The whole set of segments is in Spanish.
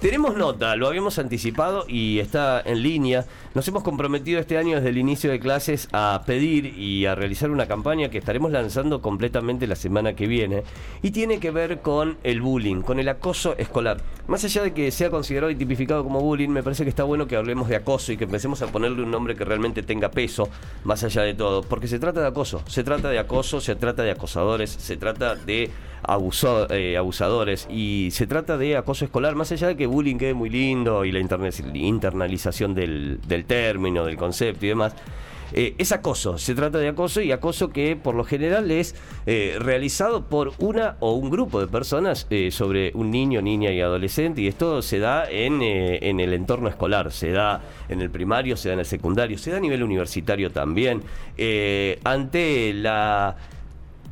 Tenemos nota, lo habíamos anticipado y está en línea. Nos hemos comprometido este año desde el inicio de clases a pedir y a realizar una campaña que estaremos lanzando completamente la semana que viene y tiene que ver con el bullying, con el acoso escolar. Más allá de que sea considerado y tipificado como bullying, me parece que está bueno que hablemos de acoso y que empecemos a ponerle un nombre que realmente tenga peso, más allá de todo, porque se trata de acoso, se trata de acoso, se trata de acosadores, se trata de eh, abusadores. Y se trata de acoso escolar, más allá de que bullying quede muy lindo y la internalización del, término, del concepto y demás. Eh, es acoso, se trata de acoso y acoso que por lo general es eh, realizado por una o un grupo de personas sobre un niño, niña y adolescente. Y esto se da en, en, el entorno escolar, se da en el primario, se da en el secundario, se da a nivel universitario también, ante la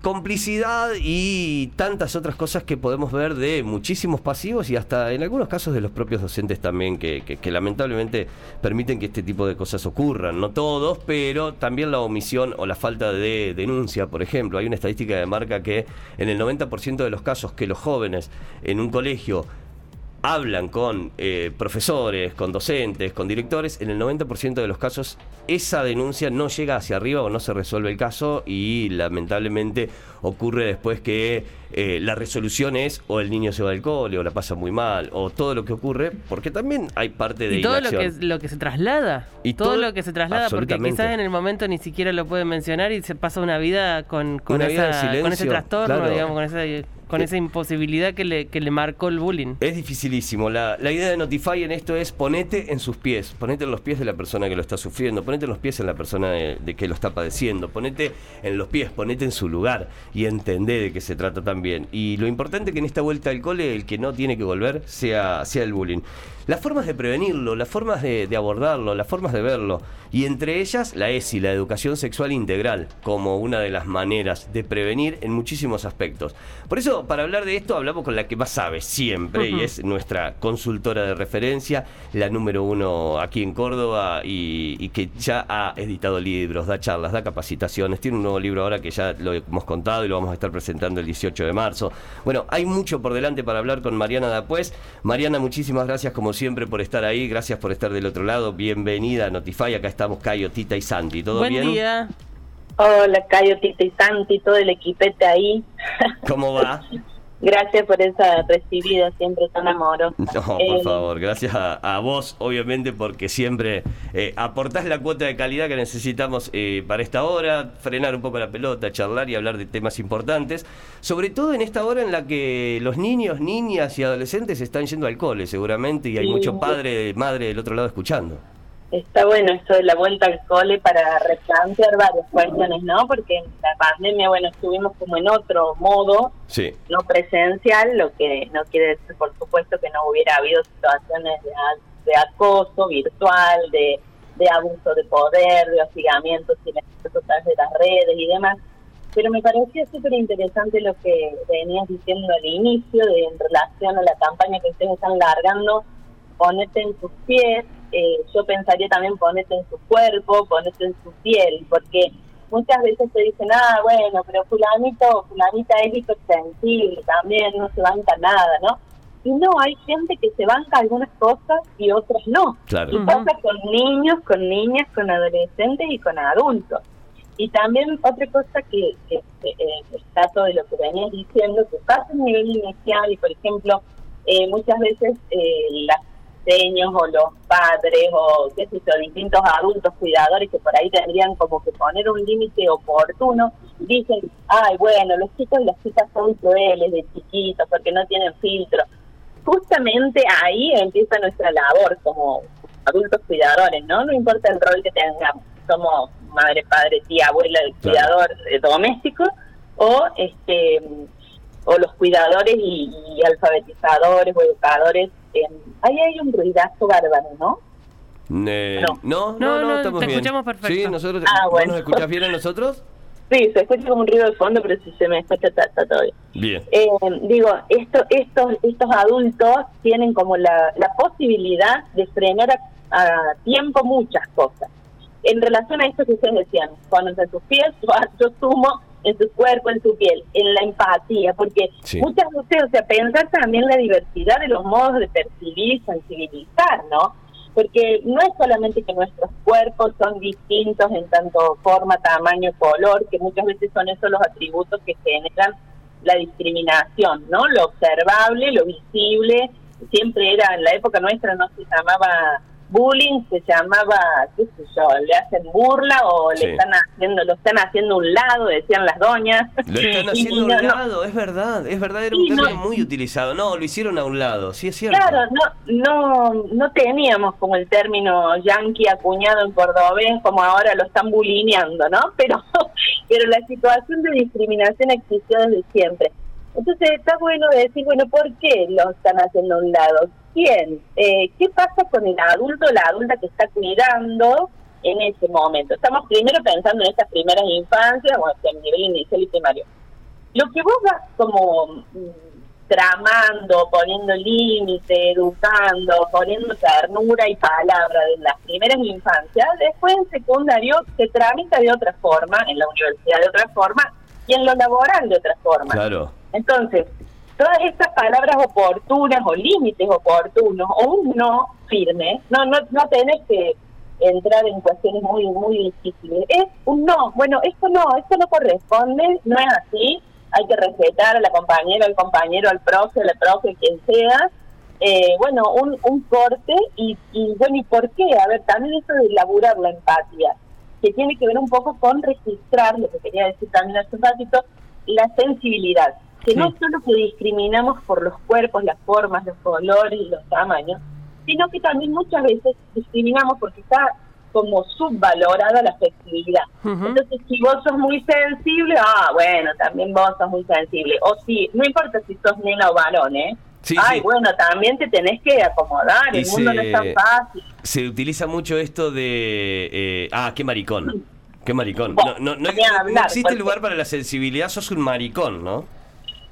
complicidad y tantas otras cosas que podemos ver de muchísimos pasivos y hasta en algunos casos de los propios docentes también que, lamentablemente permiten que este tipo de cosas ocurran. No todos, pero también la omisión o la falta de denuncia, por ejemplo. Hay una estadística de marca que en el 90% de los casos que los jóvenes en un colegio hablan con eh, profesores, con docentes, con directores, en el 90% de los casos esa denuncia no llega hacia arriba o no se resuelve el caso y lamentablemente ocurre después que eh, la resolución es o el niño se va del cole o la pasa muy mal o todo lo que ocurre, porque también hay parte de... Y todo lo que, lo que se traslada. Y todo, lo que se traslada, porque quizás en el momento ni siquiera lo puede mencionar y se pasa una vida con, con, ese trastorno, digamos, con esa con esa imposibilidad que le, que le marcó el bullying. Es dificilísimo. La, la, idea de Notify en esto es ponete en sus pies, ponete en los pies de la persona que lo está sufriendo, ponete en los pies en la persona de, que lo está padeciendo, ponete en los pies, ponete en su lugar y entendé de qué se trata también. Y lo importante que en esta vuelta al cole el que no tiene que volver sea, sea el bullying las formas de prevenirlo, las formas de, abordarlo, las formas de verlo, y entre ellas la ESI, la educación sexual integral, como una de las maneras de prevenir en muchísimos aspectos. Por eso, para hablar de esto, hablamos con la que más sabe siempre, y es nuestra consultora de referencia, la número uno aquí en Córdoba, y, que ya ha editado libros, da charlas, da capacitaciones, tiene un nuevo libro ahora que ya lo hemos contado y lo vamos a estar presentando el 18 de marzo. Bueno, hay mucho por delante para hablar con Mariana Dapués. Mariana, muchísimas gracias como siempre por estar ahí, gracias por estar del otro lado. Bienvenida a Notify, acá estamos Cayo, Tita y Santi. ¿Todo Buen bien? día. Hola Cayo, Tita y Santi, todo el equipete ahí. ¿Cómo va? Gracias por esa recibida, siempre tan amorosa. No, por eh, favor, gracias a, vos, obviamente, porque siempre eh, aportás la cuota de calidad que necesitamos eh, para esta hora, frenar un poco la pelota, charlar y hablar de temas importantes, sobre todo en esta hora en la que los niños, niñas y adolescentes están yendo al cole, seguramente, y hay mucho padre, madre del otro lado escuchando está bueno esto de la vuelta al cole para replantear varias cuestiones, ¿no? Porque en la pandemia, bueno, estuvimos como en otro modo, no presencial, lo que no quiere decir, por supuesto, que no hubiera habido situaciones de, acoso virtual, de, abuso de poder, de hostigamiento totales de las redes y demás. Pero me parecía súper interesante lo que venías diciendo al inicio de, en relación a la campaña que ustedes están largando, ponete en sus pies, eh, yo pensaría también ponerte en su cuerpo, ponerte en su piel, porque muchas veces te dicen, ah, bueno, pero fulanito, fulanita es hipersensible, también no se banca nada, ¿no? Y no, hay gente que se banca algunas cosas y otras no. Claro. Y pasa con niños, con niñas, con adolescentes y con adultos. Y también otra cosa que, que, eh, todo de lo que venías diciendo, que pasa a nivel inicial y, por ejemplo, eh, muchas veces eh, las o los padres o qué sé yo, distintos adultos cuidadores que por ahí tendrían como que poner un límite oportuno, dicen, ay, bueno, los chicos y las chicas son crueles de chiquitos porque no tienen filtro. Justamente ahí empieza nuestra labor como adultos cuidadores, ¿no? No importa el rol que tengamos, somos madre, padre, tía, abuela, el cuidador eh, doméstico o este o los cuidadores y alfabetizadores o educadores ahí hay un ruidazo bárbaro, ¿no? no. no, no, no, estamos te escuchamos perfecto. Sí, nosotros, ah, bueno. ¿nos escuchas bien a nosotros? Sí, se escucha como un ruido de fondo, pero si se me escucha está, todo bien. Eh, digo, esto, estos, estos adultos tienen como la, la posibilidad de frenar a, tiempo muchas cosas. en relación a esto que ustedes decían, cuando en tus pies, yo sumo en tu cuerpo, en tu piel, en la empatía, porque muchas veces, o sea, pensar también la diversidad de los modos de percibir sensibilizar, ¿no? Porque no es solamente que nuestros cuerpos son distintos en tanto forma, tamaño, color, que muchas veces son esos los atributos que generan la discriminación, ¿no? Lo observable, lo visible, siempre era, en la época nuestra no se llamaba bullying se llamaba, qué sé yo, le hacen burla o le están haciendo, lo están haciendo un lado, decían las doñas. Lo están haciendo un lado, es verdad, es verdad, era un término muy utilizado. No, lo hicieron a un lado, sí es cierto. Claro, no, no, no teníamos como el término yanqui acuñado en cordobés como ahora lo están bulineando, ¿no? Pero, pero la situación de discriminación existió desde siempre. Entonces está bueno decir, bueno, ¿por qué lo están haciendo a un lado? ¿Quién? Eh, ¿Qué pasa con el adulto o la adulta que está cuidando en ese momento? Estamos primero pensando en estas primeras infancias, o sea, en nivel inicial y primario. Lo que vos vas como mm, tramando, poniendo límite, educando, poniendo ternura y palabra en las primeras infancias, después en secundario se tramita de otra forma, en la universidad de otra forma y en lo laboral de otra forma. Claro. Entonces, todas estas palabras oportunas o límites oportunos o un no firme, no, no, no tenés que entrar en cuestiones muy, muy difíciles. Es un no, bueno, esto no, esto no corresponde, no es así, hay que respetar a la compañera, al compañero, al profe, a la profe, quien sea. Eh, bueno, un, un corte y, y bueno, ¿y por qué? A ver, también eso de elaborar la empatía, que tiene que ver un poco con registrar, lo que quería decir también hace un ratito, la sensibilidad que no solo que discriminamos por los cuerpos, las formas, los colores y los tamaños, sino que también muchas veces discriminamos porque está como subvalorada la flexibilidad. Entonces, si vos sos muy sensible, ah, bueno, también vos sos muy sensible. O si, no importa si sos nena o varón, ¿eh? Ay, bueno, también te tenés que acomodar, el mundo no es tan fácil. Se utiliza mucho esto de, eh, ah, qué maricón, qué maricón. no, no, no, no existe lugar para la sensibilidad, sos un maricón, ¿no?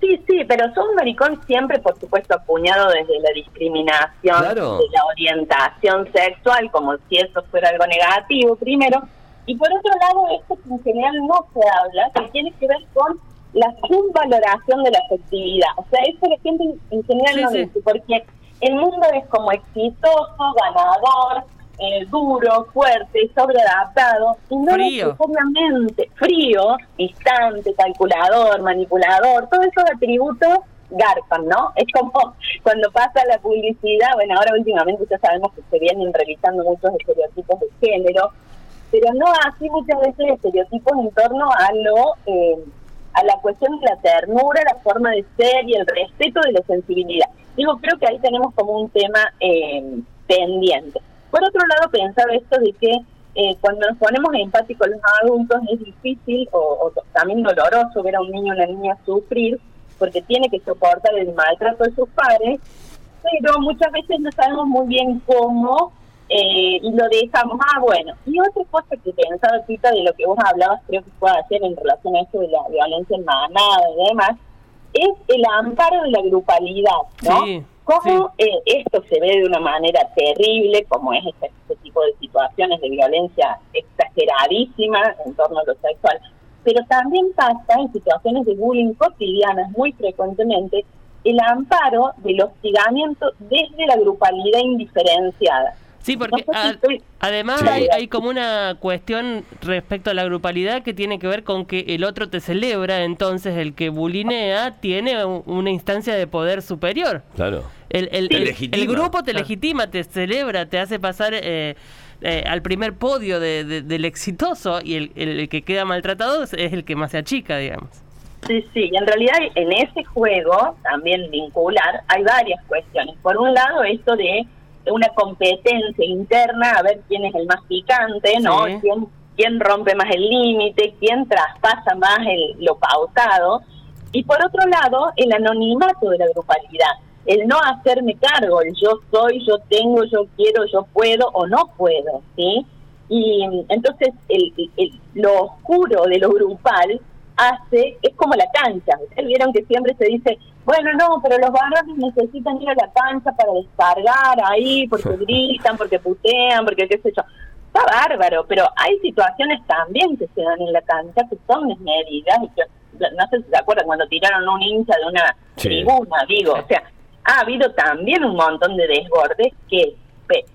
Sí, sí, pero son maricón siempre, por supuesto, apuñado desde la discriminación, de la orientación sexual, como si eso fuera algo negativo primero. Y por otro lado, esto que en general no se habla, que tiene que ver con la subvaloración de la afectividad. O sea, eso la gente en general no dice, porque el mundo es como exitoso, ganador, eh, duro, fuerte, sobreadaptado, y no frío. necesariamente frío, distante, calculador, manipulador, todos esos atributos garpan, ¿no? Es como cuando pasa la publicidad, bueno, ahora últimamente ya sabemos que se vienen realizando muchos estereotipos de género, pero no así muchas veces estereotipos en torno a lo eh, a la cuestión de la ternura, la forma de ser y el respeto de la sensibilidad. Digo, creo que ahí tenemos como un tema eh, pendiente. Por otro lado, pensaba esto de que eh, cuando nos ponemos empáticos los adultos es difícil o, también doloroso ver a un niño o una niña sufrir porque tiene que soportar el maltrato de sus padres, pero muchas veces no sabemos muy bien cómo eh, y lo dejamos, ah, bueno. Y otra cosa que pensaba, Tita, de lo que vos hablabas, creo que puede hacer en relación a esto de la violencia en manada y demás, es el amparo de la grupalidad, ¿no? Sí. ¿Cómo eh, esto se ve de una manera terrible, como es este, este, tipo de situaciones de violencia exageradísima en torno a lo sexual? Pero también pasa en situaciones de bullying cotidianas muy frecuentemente el amparo del hostigamiento desde la grupalidad indiferenciada. Sí, porque además hay, como una cuestión respecto a la grupalidad que tiene que ver con que el otro te celebra, entonces el que bulinea tiene una instancia de poder superior. Claro. El, el, grupo te legitima, te celebra, te hace pasar eh, eh, al primer podio del exitoso y el, que queda maltratado es el que más se achica, digamos. Sí, sí, y en realidad en ese juego, también vincular, hay varias cuestiones. Por un lado, esto de una competencia interna, a ver quién es el más picante, ¿no? ¿Quién, quién rompe más el límite, quién traspasa más el, lo pautado. Y por otro lado, el anonimato de la grupalidad, el no hacerme cargo, el yo soy, yo tengo, yo quiero, yo puedo o no puedo, ¿sí? Y entonces el, lo oscuro de lo grupal hace, es como la cancha. Ustedes vieron que siempre se dice, bueno, no, pero los varones necesitan ir a la cancha para descargar ahí, porque gritan, porque putean, porque qué sé yo. está bárbaro, pero hay situaciones también que se dan en la cancha que son desmedidas y que, no sé si se acuerdan cuando tiraron un hincha de una tribuna, digo, o sea, ha habido también un montón de desbordes que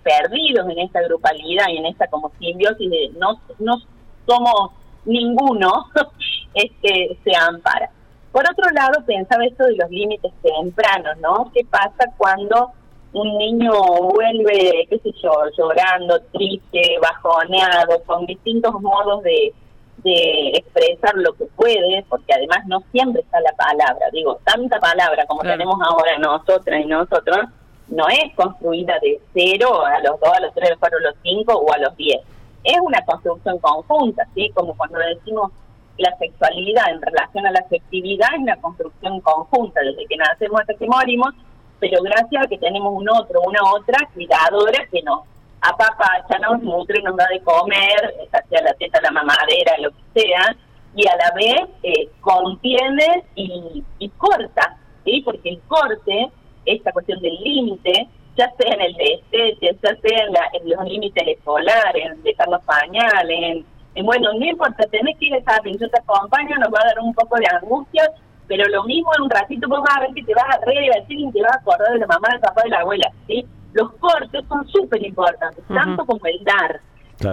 perdidos en esta grupalidad y en esta como simbiosis de no, no somos ninguno, este, se ampara. Por otro lado, pensaba esto de los límites tempranos, ¿no? ¿Qué pasa cuando un niño vuelve, qué sé yo, llorando, triste, bajoneado, con distintos modos de, de expresar lo que puede, porque además no siempre está la palabra, digo, tanta palabra como tenemos ahora nosotras y nosotros, no es construida de cero a los dos, a los tres, a los cuatro, a los cinco o a los diez. Es una construcción conjunta, ¿sí? Como cuando decimos la sexualidad en relación a la afectividad es una construcción conjunta, desde que nacemos hasta que morimos, pero gracias a que tenemos un otro, una otra cuidadora que nos apapacha, nos nutre, nos da de comer, hacia la teta, la mamadera, lo que sea, y a la vez eh, contiene y, y corta, ¿sí? porque el corte, esta cuestión del límite, ya sea en el de este, ya sea en, los límites escolares, en dejar los pañales, en, bueno, no importa, tenés que ir a esa yo te acompaño, nos va a dar un poco de angustia, pero lo mismo en un ratito vos vas a ver que te vas a redivertir y te vas a acordar de la mamá, del papá, de la abuela, ¿sí? Los cortes son súper importantes, tanto como el dar.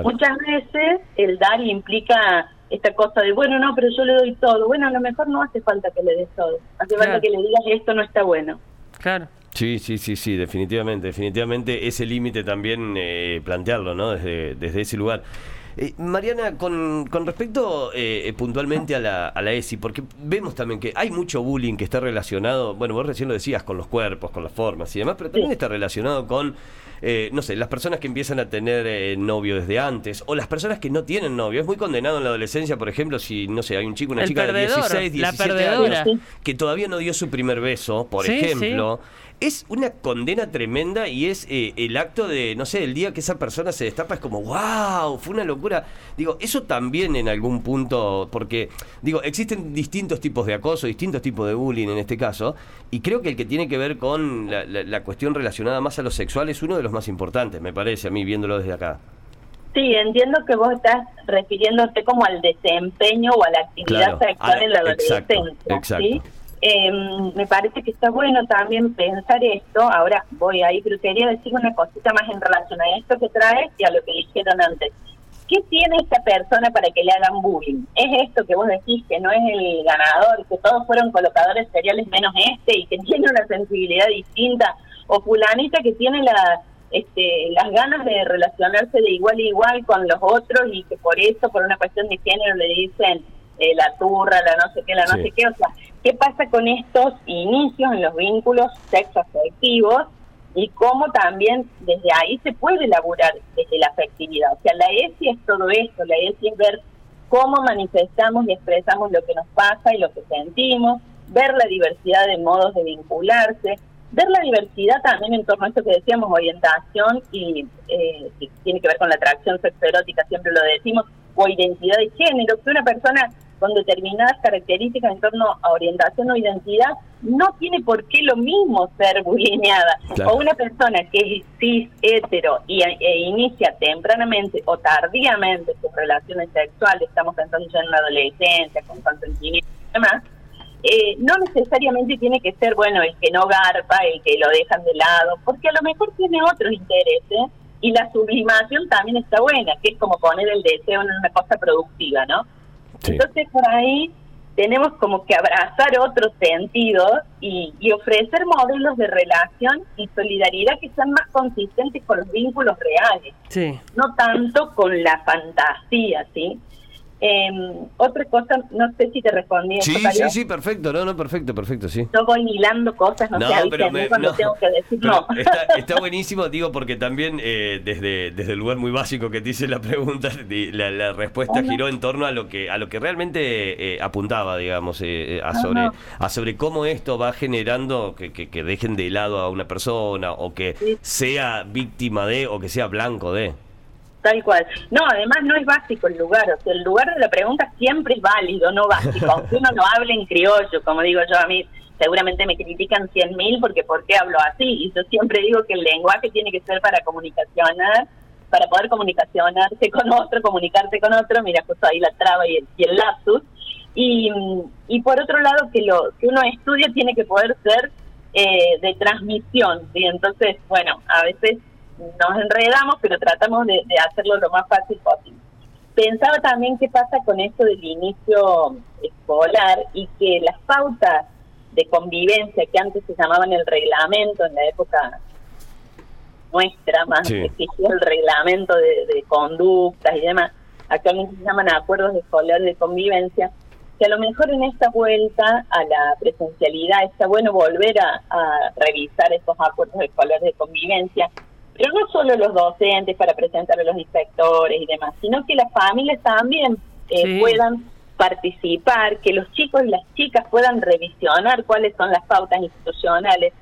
Muchas veces el dar implica esta cosa de, bueno, no, pero yo le doy todo. Bueno, a lo mejor no hace falta que le des todo. Hace falta que le digas esto no está bueno. Claro. Sí, sí, sí, sí, definitivamente, definitivamente ese límite también eh, plantearlo, ¿no? Desde, desde ese lugar. Eh, Mariana, con, con respecto eh, puntualmente a la, a la ESI, porque vemos también que hay mucho bullying que está relacionado, bueno, vos recién lo decías, con los cuerpos, con las formas y demás, pero también está relacionado con, eh, no sé, las personas que empiezan a tener novio desde antes, o las personas que no tienen novio. Es muy condenado en la adolescencia, por ejemplo, si, no sé, hay un chico, una chica de 16, 17 años que todavía no dio su primer beso, por ejemplo es una condena tremenda y es eh, el acto de, no sé, el día que esa persona se destapa es como, wow, fue una locura. Digo, eso también en algún punto, porque, digo, existen distintos tipos de acoso, distintos tipos de bullying en este caso, y creo que el que tiene que ver con la, cuestión relacionada más a lo sexual es uno de los más importantes, me parece a mí, viéndolo desde acá. Sí, entiendo que vos estás refiriéndote como al desempeño o a la actividad sexual en la adolescencia. Exacto, eh, me parece que está bueno también pensar esto. Ahora voy ahí, pero quería decir una cosita más en relación a esto que traes y a lo que dijeron antes. ¿Qué tiene esta persona para que le hagan bullying? ¿Es esto que vos decís que no es el ganador, que todos fueron colocadores seriales menos este y que tiene una sensibilidad distinta? ¿O fulanita que tiene la, este, las ganas de relacionarse de igual a igual con los otros y que por eso, por una cuestión de género, le dicen eh, la turra, la no sé qué, la no sé qué? O sea, ¿Qué pasa con estos inicios en los vínculos sexoafectivos y cómo también desde ahí se puede elaborar desde la afectividad? O sea, la ESI es todo esto, la ESI es ver cómo manifestamos y expresamos lo que nos pasa y lo que sentimos, ver la diversidad de modos de vincularse, ver la diversidad también en torno a esto que decíamos, orientación y eh, que tiene que ver con la atracción sexoerótica, siempre lo decimos, o identidad de género, que una persona con determinadas características en torno a orientación o identidad, no tiene por qué lo mismo ser bulineada. O una persona que es cis, hetero y, e inicia tempranamente o tardíamente sus relaciones sexuales, estamos pensando ya en la adolescencia, con consentimiento y demás, eh, no necesariamente tiene que ser, bueno, el que no garpa, el que lo dejan de lado, porque a lo mejor tiene otros intereses y la sublimación también está buena, que es como poner el deseo en una cosa productiva, ¿no? Entonces por ahí tenemos como que abrazar otros sentidos y, y, ofrecer modelos de relación y solidaridad que sean más consistentes con los vínculos reales, no tanto con la fantasía, ¿sí? Eh, otra cosa, no sé si te respondí. Sí, sí, sí, perfecto, no, no, perfecto, perfecto, sí. Yo voy hilando cosas, no, sé, pero cuando tengo que decir no. Está, buenísimo, digo, porque también eh, desde, desde el lugar muy básico que te hice la pregunta, la, la respuesta giró en torno a lo que a lo que realmente eh, apuntaba, digamos, eh, a, sobre, a sobre cómo esto va generando que, que, dejen de lado a una persona o que sea víctima de o que sea blanco de. Tal cual. No, además no es básico el lugar, o sea, el lugar de la pregunta siempre es válido, no básico, aunque uno no hable en criollo, como digo yo, a mí seguramente me critican cien mil porque ¿por qué hablo así? Y yo siempre digo que el lenguaje tiene que ser para comunicacionar, para poder comunicacionarse con otro, comunicarte con otro, mira, justo ahí la traba y el, y el lapsus. Y, y por otro lado, que lo que uno estudia tiene que poder ser eh, de transmisión, y entonces, bueno, a veces nos enredamos, pero tratamos de, hacerlo lo más fácil posible. Pensaba también qué pasa con esto del inicio escolar y que las pautas de convivencia que antes se llamaban el reglamento en la época nuestra, más que existía el reglamento de, de, conductas y demás, actualmente se llaman acuerdos escolares de convivencia, que a lo mejor en esta vuelta a la presencialidad está bueno volver a, revisar estos acuerdos escolares de convivencia, pero no solo los docentes para presentar a los inspectores y demás, sino que las familias también eh, puedan participar, que los chicos y las chicas puedan revisionar cuáles son las pautas institucionales,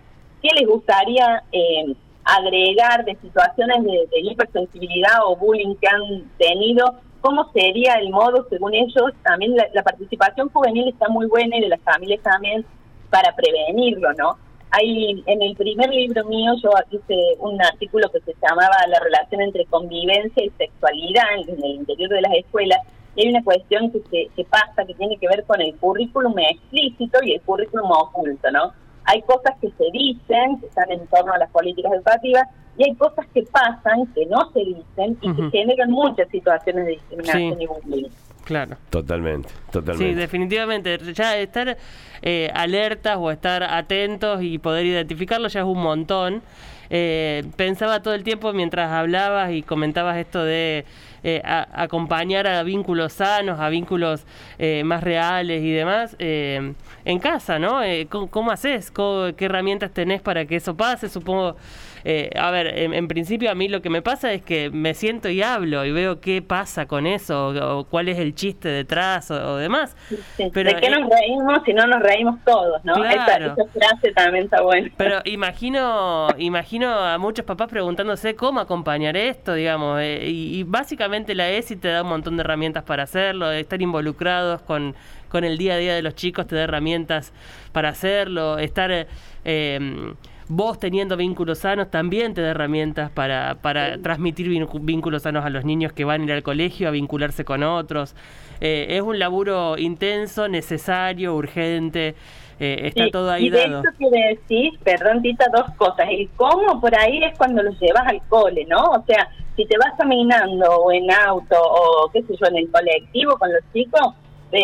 qué les gustaría eh, agregar de situaciones de, de hipersensibilidad o bullying que han tenido cómo sería el modo, según ellos, también la, participación juvenil está muy buena y de las familias también para prevenirlo, ¿no? Hay, en el primer libro mío yo hice un artículo que se llamaba La relación entre convivencia y sexualidad en el interior de las escuelas, y hay una cuestión que, que pasa que tiene que ver con el currículum explícito y el currículum oculto, ¿no? Hay cosas que se dicen, que están en torno a las políticas educativas, y hay cosas que pasan que no se dicen y que generan muchas situaciones de discriminación y bullying. Claro. Totalmente, totalmente. Sí, definitivamente. Ya estar eh, alertas o estar atentos y poder identificarlo ya es un montón. Eh, pensaba todo el tiempo mientras hablabas y comentabas esto de eh, acompañar a vínculos sanos, a vínculos eh, más reales y demás, en casa, ¿no? ¿cómo, haces? ¿Qué herramientas tenés para que eso pase? Supongo eh, a ver, en, principio a mí lo que me pasa es que me siento y hablo y veo qué pasa con eso, o, cuál es el chiste detrás o, demás. Pero, ¿De qué nos reímos si no nos reímos todos, no? Esa, frase también está buena. Pero imagino, imagino a muchos papás preguntándose cómo acompañar esto, digamos, eh, y, básicamente la ESI te da un montón de herramientas para hacerlo, estar involucrados con, con el día a día de los chicos te da herramientas para hacerlo, estar... Eh, vos teniendo vínculos sanos también te da herramientas para, para transmitir vínculos sanos a los niños que van a ir al colegio, a vincularse con otros. Eh, es un laburo intenso, necesario, urgente. Eh, está todo ahí y de eso quiere decir, perdón, Tita, dos cosas. El cómo por ahí es cuando los llevas al cole, ¿no? O sea, si te vas caminando o en auto o qué sé yo, en el colectivo con los chicos,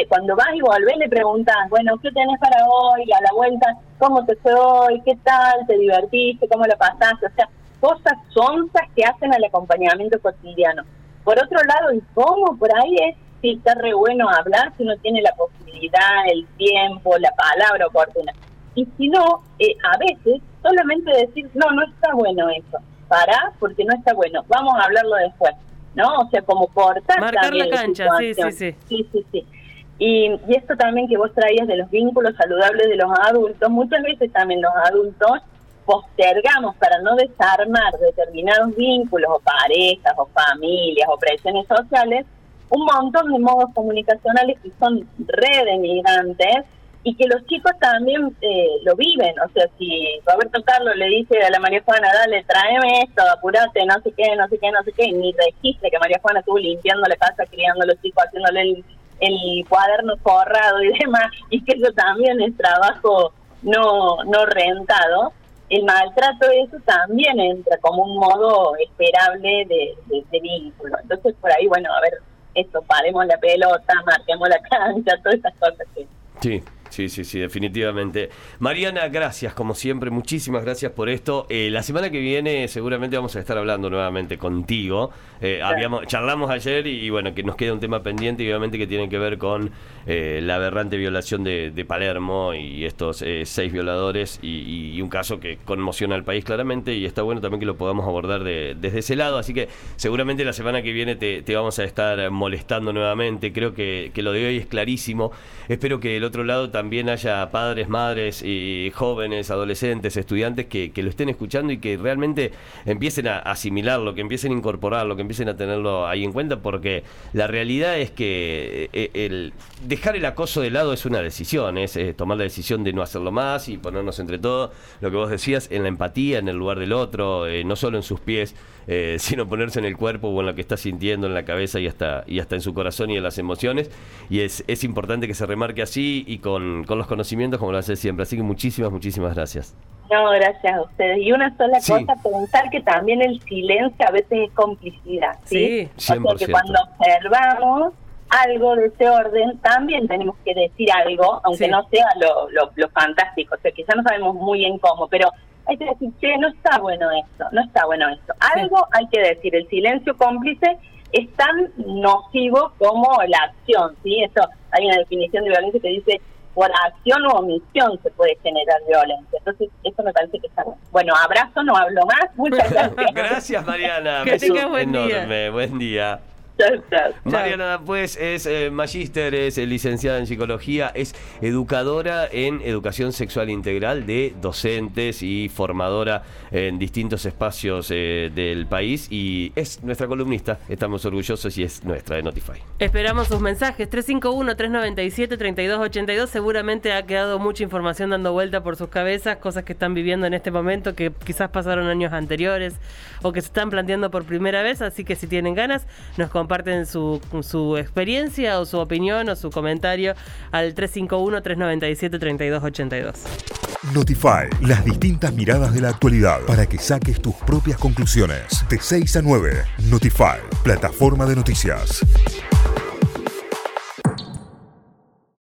cuando vas y volvés le preguntas, bueno, ¿qué tenés para hoy? A la vuelta, ¿cómo te fue hoy? ¿Qué tal? ¿Te divertiste? ¿Cómo la pasaste? O sea, cosas sonzas que hacen al acompañamiento cotidiano. Por otro lado, ¿y cómo? Por ahí es, si está re bueno hablar, si uno tiene la posibilidad, el tiempo, la palabra oportuna. Y si no, eh, a veces solamente decir, no, no está bueno eso. Para, porque no está bueno. Vamos a hablarlo después. ¿No? O sea, como cortar Marcar la cancha, sí, sí, sí. Sí, sí, sí. Y, esto también que vos traías de los vínculos saludables de los adultos, muchas veces también los adultos postergamos para no desarmar determinados vínculos o parejas o familias o presiones sociales un montón de modos comunicacionales que son redes migrantes y que los chicos también eh, lo viven. O sea, si Roberto Carlos le dice a la María Juana, dale, tráeme esto, apurate, no sé qué, no sé qué, no sé qué, ni registre que María Juana estuvo limpiando la casa, criando a los chicos, haciéndole el el cuaderno forrado y demás, y que eso también es trabajo no, no rentado, el maltrato eso también entra como un modo esperable de, de, vínculo. Entonces, por ahí, bueno, a ver, esto, paremos la pelota, marquemos la cancha, todas esas cosas que... Sí. Sí, sí, sí, definitivamente. Mariana, gracias, como siempre, muchísimas gracias por esto. Eh, la semana que viene seguramente vamos a estar hablando nuevamente contigo. Eh, habíamos, charlamos ayer y, bueno, que nos queda un tema pendiente y obviamente que tiene que ver con eh, la aberrante violación de, Palermo y estos seis violadores y, un caso que conmociona al país claramente y está bueno también que lo podamos abordar desde ese lado. Así que seguramente la semana que viene te, vamos a estar molestando nuevamente. Creo que, que, lo de hoy es clarísimo. Espero que el otro lado también también haya padres, madres y jóvenes, adolescentes, estudiantes que, lo estén escuchando y que realmente empiecen a asimilarlo, que empiecen a incorporarlo, que empiecen a tenerlo ahí en cuenta, porque la realidad es que eh, el dejar el acoso de lado es una decisión, es tomar la decisión de no hacerlo más y ponernos entre todos, lo que vos decías, en la empatía, en el lugar del otro, eh, no solo en sus pies, eh, sino ponerse en el cuerpo o en lo que está sintiendo, en la cabeza y hasta, y hasta en su corazón y en las emociones. Y es, es importante que se remarque así y con, con los conocimientos como lo hace siempre. Así que muchísimas, muchísimas gracias. No, gracias a ustedes. Y una sola cosa, pensar que también el silencio a veces es complicidad. Sí, sí O sea que cuando observamos algo de ese orden, también tenemos que decir algo, aunque no sea lo, lo, fantástico. O sea, quizás no sabemos muy bien cómo, pero hay que decir, che, no está bueno esto, no está bueno esto. Algo hay que decir. El silencio cómplice es tan nocivo como la acción, ¿sí? Eso, hay una definición de violencia que dice por acción o omisión se puede generar violencia. Entonces, eso me parece que está bueno. Bueno, abrazo, no hablo más. Muchas gracias. gracias, Mariana. que tengas buen día. Buen día. Mariana pues es eh, magíster, es eh, licenciada en psicología, es educadora en educación sexual integral de docentes y formadora en distintos espacios eh, del país y es nuestra columnista. Estamos orgullosos y es nuestra de Notify. Esperamos sus mensajes 351-397-3282. Seguramente ha quedado mucha información dando vuelta por sus cabezas, cosas que están viviendo en este momento que quizás pasaron años anteriores o que se están planteando por primera vez. Así que si tienen ganas, nos comparten su, su experiencia o su opinión o su comentario al 351-397-3282. Notify, las distintas miradas de la actualidad para que saques tus propias conclusiones. De 6 a 9, Notify, plataforma de noticias.